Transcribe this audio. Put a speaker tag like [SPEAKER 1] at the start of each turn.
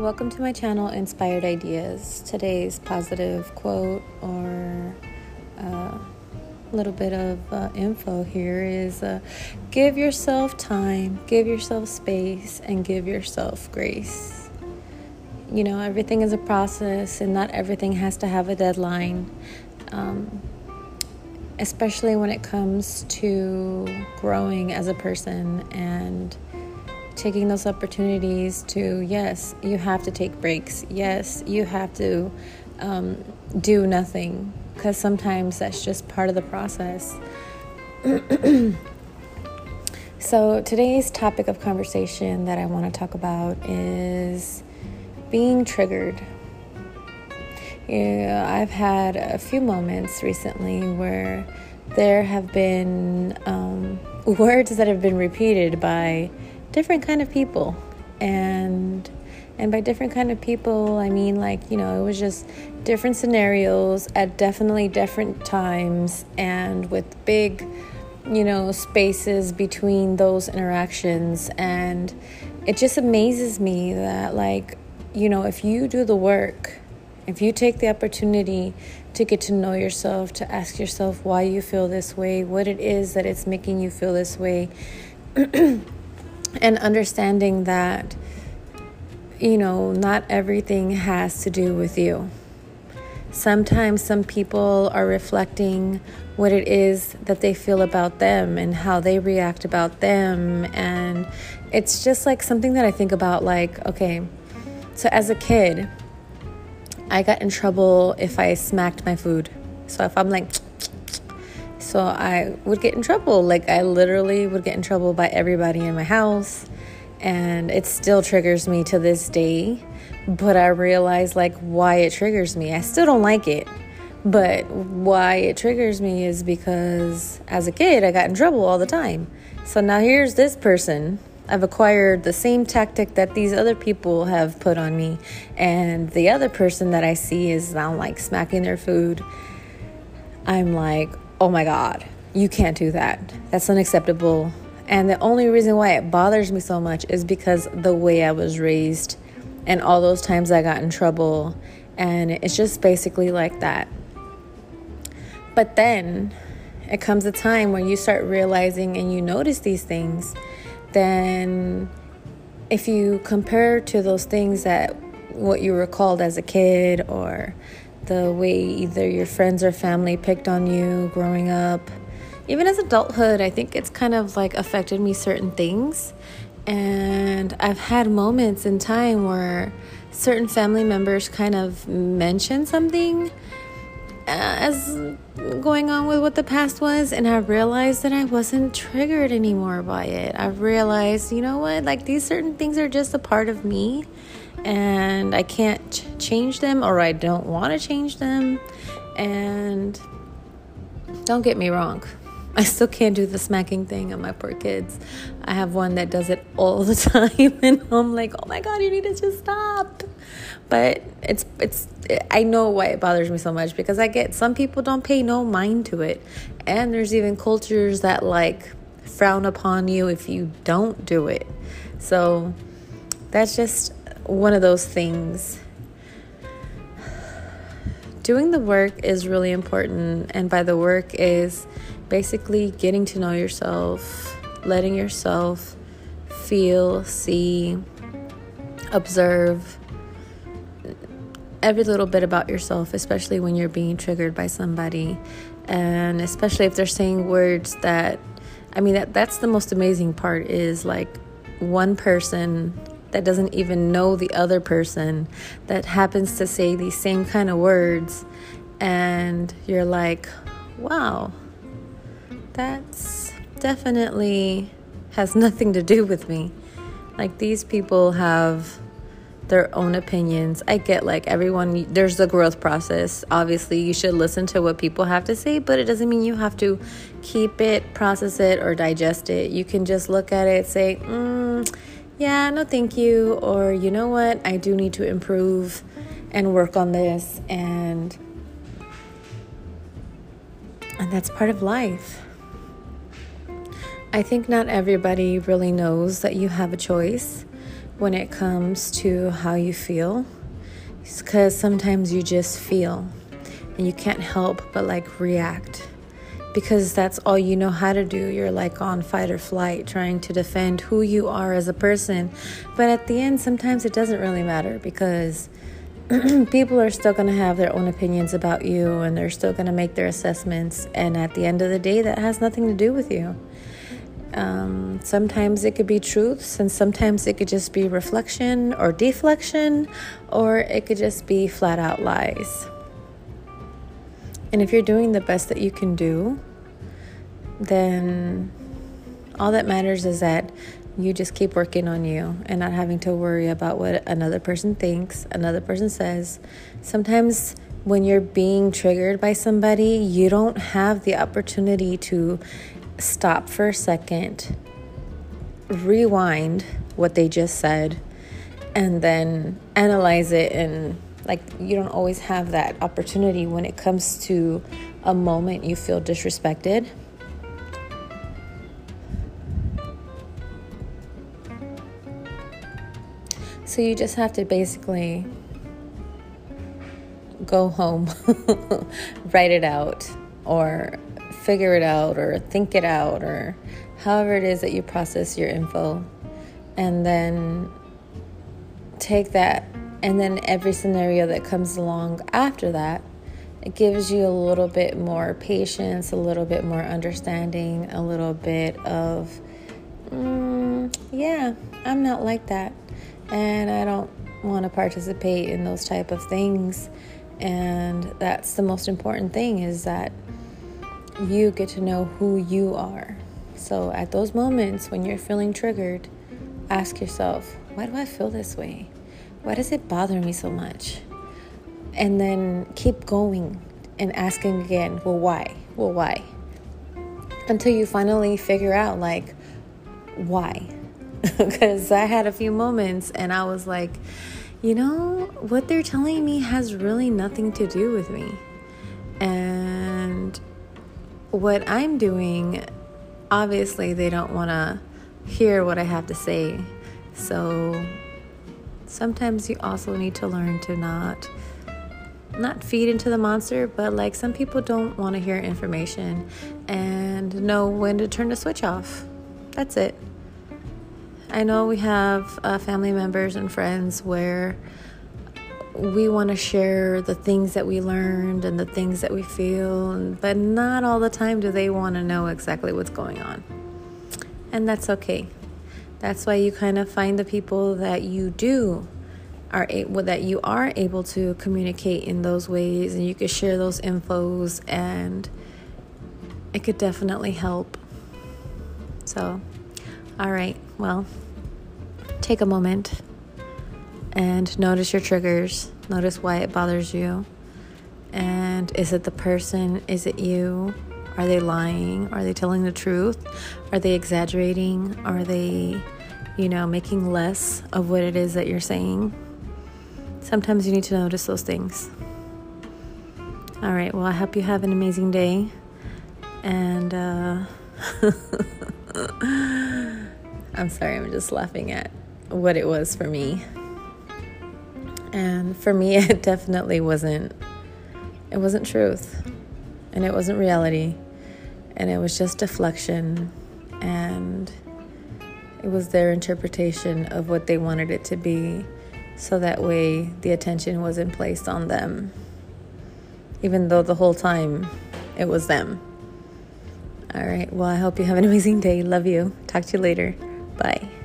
[SPEAKER 1] Welcome to my channel, Inspired Ideas. Today's positive quote or a uh, little bit of uh, info here is uh, give yourself time, give yourself space, and give yourself grace. You know, everything is a process, and not everything has to have a deadline. Um, especially when it comes to growing as a person and taking those opportunities to, yes, you have to take breaks. Yes, you have to um, do nothing because sometimes that's just part of the process. so, today's topic of conversation that I want to talk about is being triggered. Yeah, I've had a few moments recently where there have been um, words that have been repeated by different kind of people. And and by different kind of people i mean like you know it was just different scenarios at definitely different times and with big you know spaces between those interactions. And it just amazes me that like you know if you do the work if you take the opportunity to get to know yourself to ask yourself why you feel this way what it is that it's making you feel this way and understanding that you know not everything has to do with you. Sometimes some people are reflecting what it is that they feel about them and how they react about them and it's just like something that i think about like okay so as a kid i got in trouble if i smacked my food. So if i'm like so I would get in trouble. Like, I literally would get in trouble by everybody in my house. And it still triggers me to this day. But I realize, like, why it triggers me. I still don't like it. But why it triggers me is because as a kid, I got in trouble all the time. So now here's this person. I've acquired the same tactic that these other people have put on me. And the other person that I see is now like smacking their food. I'm like, oh my God, you can't do that. That's unacceptable. And the only reason why it bothers me so much is because the way I was raised and all those times I got in trouble. And it's just basically like that. But then it comes a time when you start realizing and you notice these things, then if you compare to those things that what you were called as a kid or the way either your friends or family picked on you growing up. Even as adulthood, I think it's kind of like affected me certain things. And I've had moments in time where certain family members kind of mention something uh, as going on with what the past was and i realized that i wasn't triggered anymore by it i realized you know what like these certain things are just a part of me and I can't change them or I don't want to change them. And don't get me wrong, I still can't do the smacking thing on my poor kids. I have one that does it all the time, and I'm like, oh my god, you need to just stop. But it's it's I know why it bothers me so much because I get some people don't pay no mind to it, and there's even cultures that like frown upon you if you don't do it. So that's just one of those things. Doing the work is really important, and by the work is basically getting to know yourself, letting yourself feel, see, observe every little bit about yourself, especially when you're being triggered by somebody, and especially if they're saying words that I mean that that's the most amazing part is like one person that doesn't even know the other person that happens to say these same kind of words and you're like wow that's definitely has nothing to do with me like these people have their own opinions. I get like everyone, there's a growth process. Obviously, you should listen to what people have to say, but it doesn't mean you have to keep it, process it, or digest it. You can just look at it, say, mm, yeah, no, thank you. Or, you know what, I do need to improve and work on this. And, and that's part of life. I think not everybody really knows that you have a choice when it comes to how you feel because sometimes you just feel and you can't help but like react because that's all you know how to do. You're like on fight or flight, trying to defend who you are as a person. But at the end, sometimes it doesn't really matter because people are still going to have their own opinions about you and they're still going to make their assessments. And at the end of the day, that has nothing to do with you. Um, sometimes it could be truths, and sometimes it could just be reflection or deflection, or it could just be flat out lies. And if you're doing the best that you can do, then all that matters is that you just keep working on you and not having to worry about what another person thinks, another person says. Sometimes when you're being triggered by somebody, you don't have the opportunity to stop for a second, rewind what they just said, and then analyze it and like you don't always have that opportunity when it comes to a moment you feel disrespected. So you just have to basically go home, write it out, or figure it out, or think it out, or however it is that you process your info, and then take that and then every scenario that comes along after that, it gives you a little bit more patience, a little bit more understanding, a little bit of, mm, yeah, I'm not like that. And I don't want to participate in those type of things. And that's the most important thing is that you get to know who you are. So at those moments when you're feeling triggered, ask yourself, why do I feel this way? Why does it bother me so much? And then keep going and asking again, well, why? Well, why? Until you finally figure out, like, why? Because I had a few moments and I was like, you know, what they're telling me has really nothing to do with me. And what I'm doing, obviously, they don't want to hear what I have to say. So sometimes you also need to learn to not not feed into the monster, but like some people don't want to hear information and know when to turn the switch off. That's it. I know we have uh, family members and friends where we want to share the things that we learned and the things that we feel, but not all the time do they want to know exactly what's going on. And that's okay. That's why you kind of find the people that you do are able that you are able to communicate in those ways and you could share those infos and it could definitely help. So, all right. Well, take a moment and notice your triggers. Notice why it bothers you. And is it the person? Is it you? Are they lying? Are they telling the truth? Are they exaggerating? Are they, you know, making less of what it is that you're saying? Sometimes you need to notice those things. All right, well, I hope you have an amazing day. And uh, I'm sorry, I'm just laughing at what it was for me. And for me, it definitely wasn't. It wasn't truth, and it wasn't reality. And it was just deflection and it was their interpretation of what they wanted it to be so that way the attention wasn't placed on them even though the whole time it was them. All right. Well i hope you have an amazing day. Love you. Talk to you later. Bye